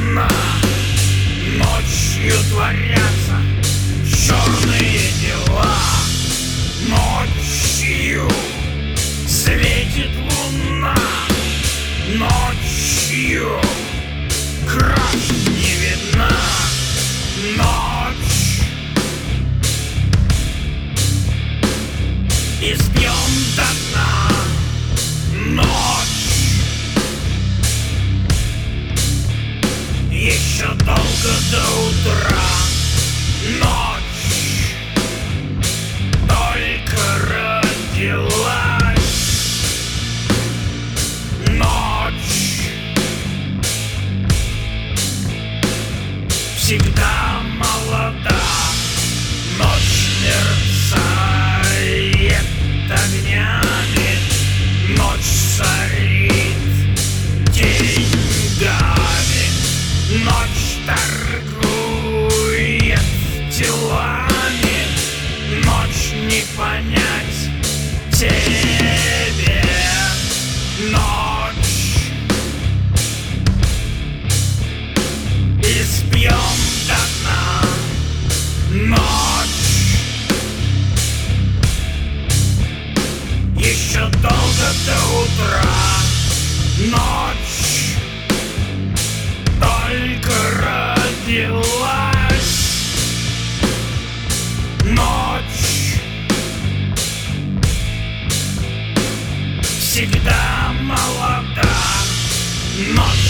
сна Ночью творятся черные дела. Ночью светит луна. Ночью кровь не видна. Ночь. И спьем до дна. nunca se alterará.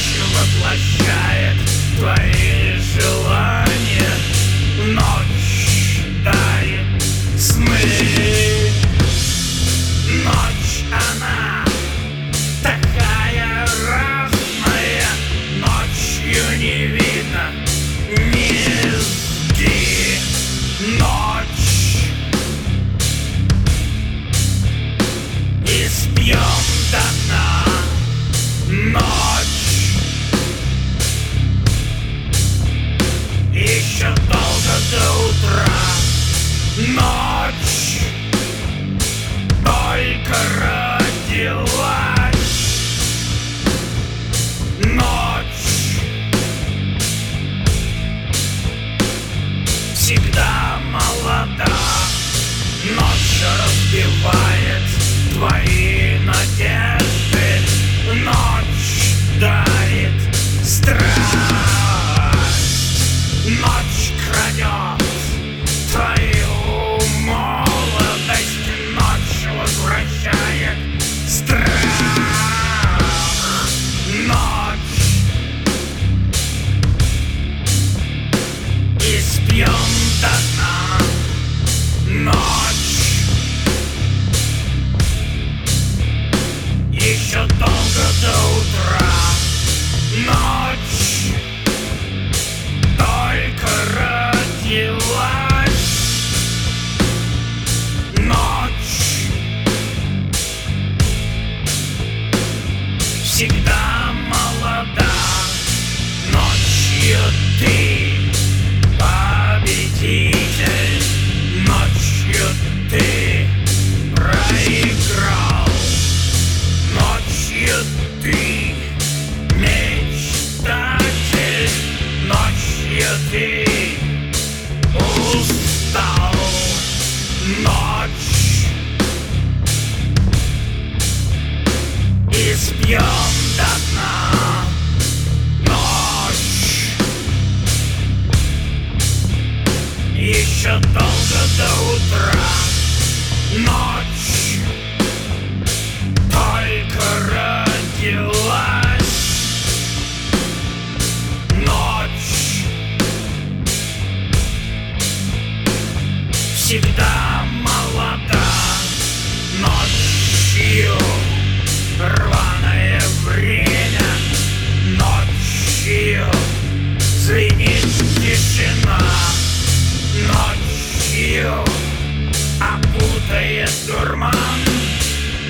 еще твои желания. Ночь дает сны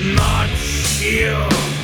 March you.